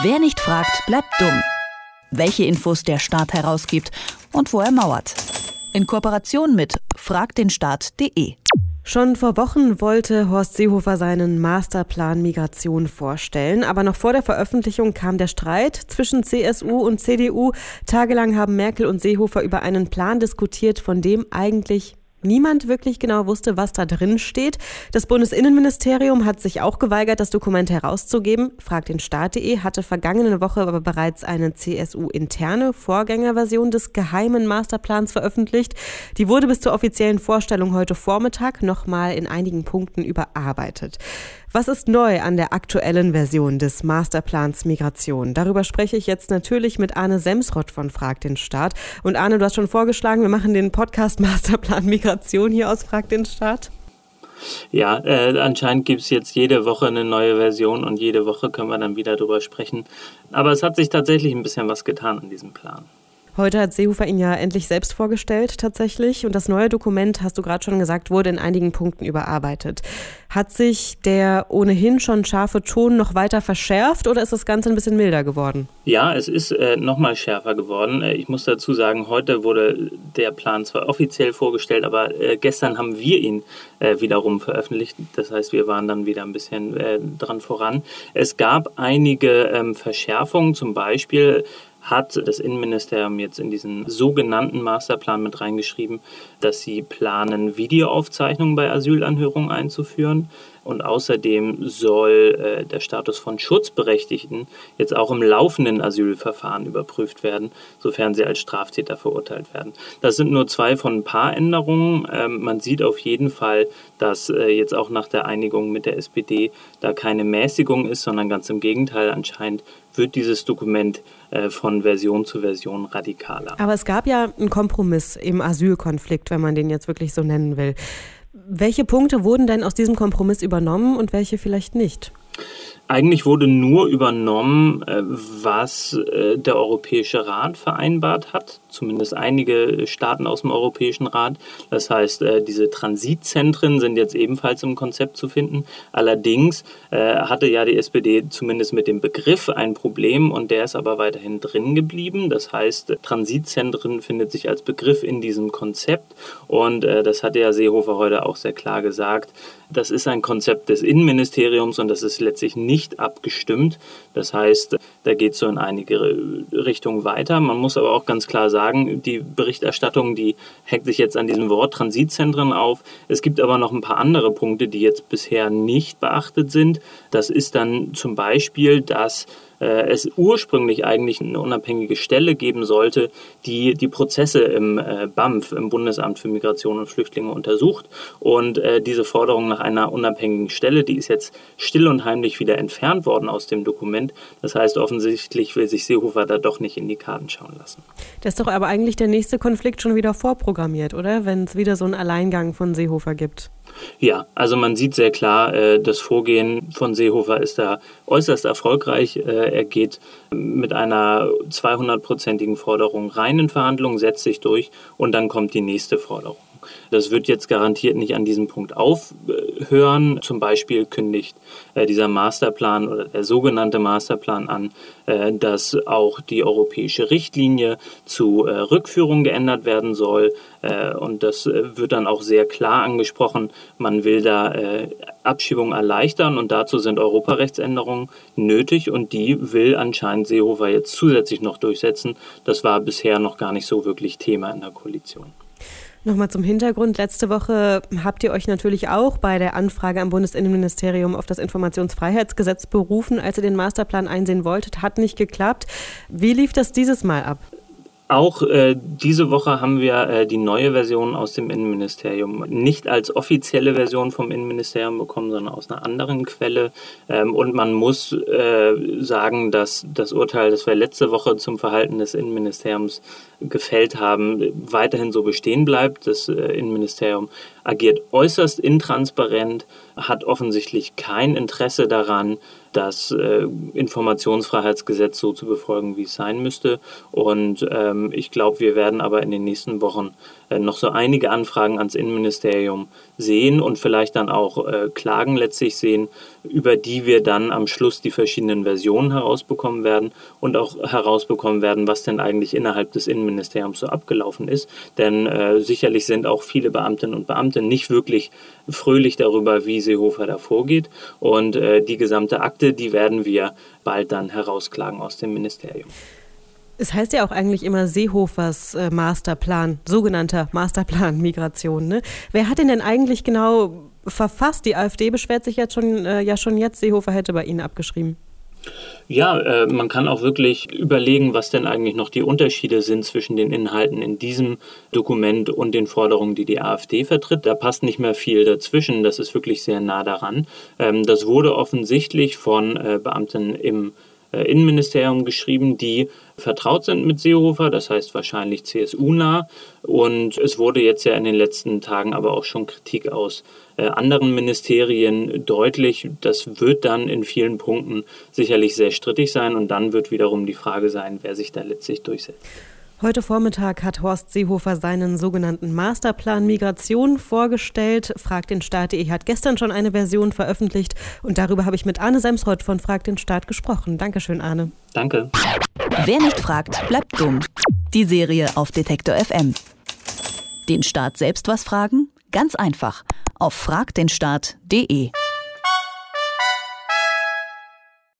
Wer nicht fragt, bleibt dumm. Welche Infos der Staat herausgibt und wo er mauert. In Kooperation mit fragdenstaat.de. Schon vor Wochen wollte Horst Seehofer seinen Masterplan Migration vorstellen, aber noch vor der Veröffentlichung kam der Streit zwischen CSU und CDU. Tagelang haben Merkel und Seehofer über einen Plan diskutiert, von dem eigentlich niemand wirklich genau wusste, was da drin steht. Das Bundesinnenministerium hat sich auch geweigert, das Dokument herauszugeben. Fragt den Staat.de hatte vergangene Woche aber bereits eine CSU-interne Vorgängerversion des geheimen Masterplans veröffentlicht. Die wurde bis zur offiziellen Vorstellung heute Vormittag nochmal in einigen Punkten überarbeitet. Was ist neu an der aktuellen Version des Masterplans Migration? Darüber spreche ich jetzt natürlich mit Arne Semsrott von Frag den Staat. Und Arne, du hast schon vorgeschlagen, wir machen den Podcast Masterplan Migration hier aus Frag den Staat. Ja, äh, anscheinend gibt es jetzt jede Woche eine neue Version und jede Woche können wir dann wieder drüber sprechen. Aber es hat sich tatsächlich ein bisschen was getan in diesem Plan. Heute hat Seehofer ihn ja endlich selbst vorgestellt, tatsächlich. Und das neue Dokument, hast du gerade schon gesagt, wurde in einigen Punkten überarbeitet. Hat sich der ohnehin schon scharfe Ton noch weiter verschärft oder ist das Ganze ein bisschen milder geworden? Ja, es ist äh, nochmal schärfer geworden. Äh, ich muss dazu sagen, heute wurde der Plan zwar offiziell vorgestellt, aber äh, gestern haben wir ihn äh, wiederum veröffentlicht. Das heißt, wir waren dann wieder ein bisschen äh, dran voran. Es gab einige ähm, Verschärfungen, zum Beispiel hat das Innenministerium jetzt in diesen sogenannten Masterplan mit reingeschrieben, dass sie planen, Videoaufzeichnungen bei Asylanhörungen einzuführen. Und außerdem soll äh, der Status von Schutzberechtigten jetzt auch im laufenden Asylverfahren überprüft werden, sofern sie als Straftäter verurteilt werden. Das sind nur zwei von ein paar Änderungen. Ähm, man sieht auf jeden Fall, dass äh, jetzt auch nach der Einigung mit der SPD da keine Mäßigung ist, sondern ganz im Gegenteil. Anscheinend wird dieses Dokument äh, von Version zu Version radikaler. Aber es gab ja einen Kompromiss im Asylkonflikt, wenn man den jetzt wirklich so nennen will. Welche Punkte wurden denn aus diesem Kompromiss übernommen und welche vielleicht nicht? Eigentlich wurde nur übernommen, äh, was äh, der Europäische Rat vereinbart hat, zumindest einige Staaten aus dem Europäischen Rat. Das heißt, äh, diese Transitzentren sind jetzt ebenfalls im Konzept zu finden. Allerdings hatte ja die SPD zumindest mit dem Begriff ein Problem und der ist aber weiterhin drin geblieben. Das heißt, Transitzentren findet sich als Begriff in diesem Konzept und das hatte ja Seehofer heute auch sehr klar gesagt. Das ist ein Konzept des Innenministeriums und das ist letztlich nicht abgestimmt. Das heißt, da geht es so in einige Richtungen weiter. Man muss aber auch ganz klar sagen, die Berichterstattung, die hängt sich jetzt an diesem Wort Transitzentren auf. Es gibt aber noch ein paar andere Punkte, die jetzt bisher nicht beachtet sind. Das ist dann zum Beispiel, dass es ursprünglich eigentlich eine unabhängige Stelle geben sollte, die die Prozesse im äh, BAMF, im Bundesamt für Migration und Flüchtlinge, untersucht. Und äh, diese Forderung nach einer unabhängigen Stelle, die ist jetzt still und heimlich wieder entfernt worden aus dem Dokument. Das heißt, offensichtlich will sich Seehofer da doch nicht in die Karten schauen lassen. Das ist doch aber eigentlich der nächste Konflikt schon wieder vorprogrammiert, oder? Wenn es wieder so einen Alleingang von Seehofer gibt. Ja, also man sieht sehr klar, äh, das Vorgehen von Seehofer ist da äußerst erfolgreich. Er geht mit einer 200-prozentigen Forderung rein in Verhandlungen, setzt sich durch und dann kommt die nächste Forderung. Das wird jetzt garantiert nicht an diesem Punkt aufhören. Zum Beispiel kündigt äh, dieser Masterplan oder der sogenannte Masterplan an, äh, dass auch die europäische Richtlinie zu äh, Rückführung geändert werden soll. und das wird dann auch sehr klar angesprochen. Man will da Abschiebung erleichtern und dazu sind Europarechtsänderungen nötig und die will anscheinend Seehofer jetzt zusätzlich noch durchsetzen. Das war bisher noch gar nicht so wirklich Thema in der Koalition. Nochmal zum Hintergrund. Letzte Woche habt ihr euch natürlich auch bei der Anfrage am Bundesinnenministerium auf das Informationsfreiheitsgesetz berufen, als ihr den Masterplan einsehen wolltet. Hat nicht geklappt. Wie lief das dieses Mal ab? Auch äh, diese Woche haben wir äh, die neue Version aus dem Innenministerium nicht als offizielle Version vom Innenministerium bekommen, sondern aus einer anderen Quelle. Ähm, und man muss äh, sagen, dass das Urteil, das wir letzte Woche zum Verhalten des Innenministeriums gefällt haben, weiterhin so bestehen bleibt. Das äh, Innenministerium agiert äußerst intransparent, hat offensichtlich kein Interesse daran, das äh, Informationsfreiheitsgesetz so zu befolgen, wie es sein müsste. Und ähm, ich glaube, wir werden aber in den nächsten Wochen noch so einige Anfragen ans Innenministerium sehen und vielleicht dann auch äh, Klagen letztlich sehen, über die wir dann am Schluss die verschiedenen Versionen herausbekommen werden und auch herausbekommen werden, was denn eigentlich innerhalb des Innenministeriums so abgelaufen ist. Denn äh, sicherlich sind auch viele Beamtinnen und Beamte nicht wirklich fröhlich darüber, wie Seehofer da vorgeht. Und äh, die gesamte Akte, die werden wir bald dann herausklagen aus dem Ministerium. Es heißt ja auch eigentlich immer Seehofers äh, Masterplan, sogenannter Masterplan Migration. Ne? Wer hat den denn eigentlich genau verfasst? Die AfD beschwert sich jetzt schon, äh, ja schon jetzt, Seehofer hätte bei Ihnen abgeschrieben. Ja, äh, man kann auch wirklich überlegen, was denn eigentlich noch die Unterschiede sind zwischen den Inhalten in diesem Dokument und den Forderungen, die die AfD vertritt. Da passt nicht mehr viel dazwischen. Das ist wirklich sehr nah daran. Ähm, das wurde offensichtlich von äh, Beamten im Innenministerium geschrieben, die vertraut sind mit Seehofer, das heißt wahrscheinlich CSU-nah. Und es wurde jetzt ja in den letzten Tagen aber auch schon Kritik aus äh, anderen Ministerien deutlich. Das wird dann in vielen Punkten sicherlich sehr strittig sein und dann wird wiederum die Frage sein, wer sich da letztlich durchsetzt. Heute Vormittag hat Horst Seehofer seinen sogenannten Masterplan Migration vorgestellt. Frag den Staat.de hat gestern schon eine Version veröffentlicht und darüber habe ich mit Arne Semsrott von Frag den Staat gesprochen. Dankeschön, Arne. Danke. Wer nicht fragt, bleibt dumm. Die Serie auf Detektor FM. Den Staat selbst was fragen? Ganz einfach. Auf fragdenstaat.de.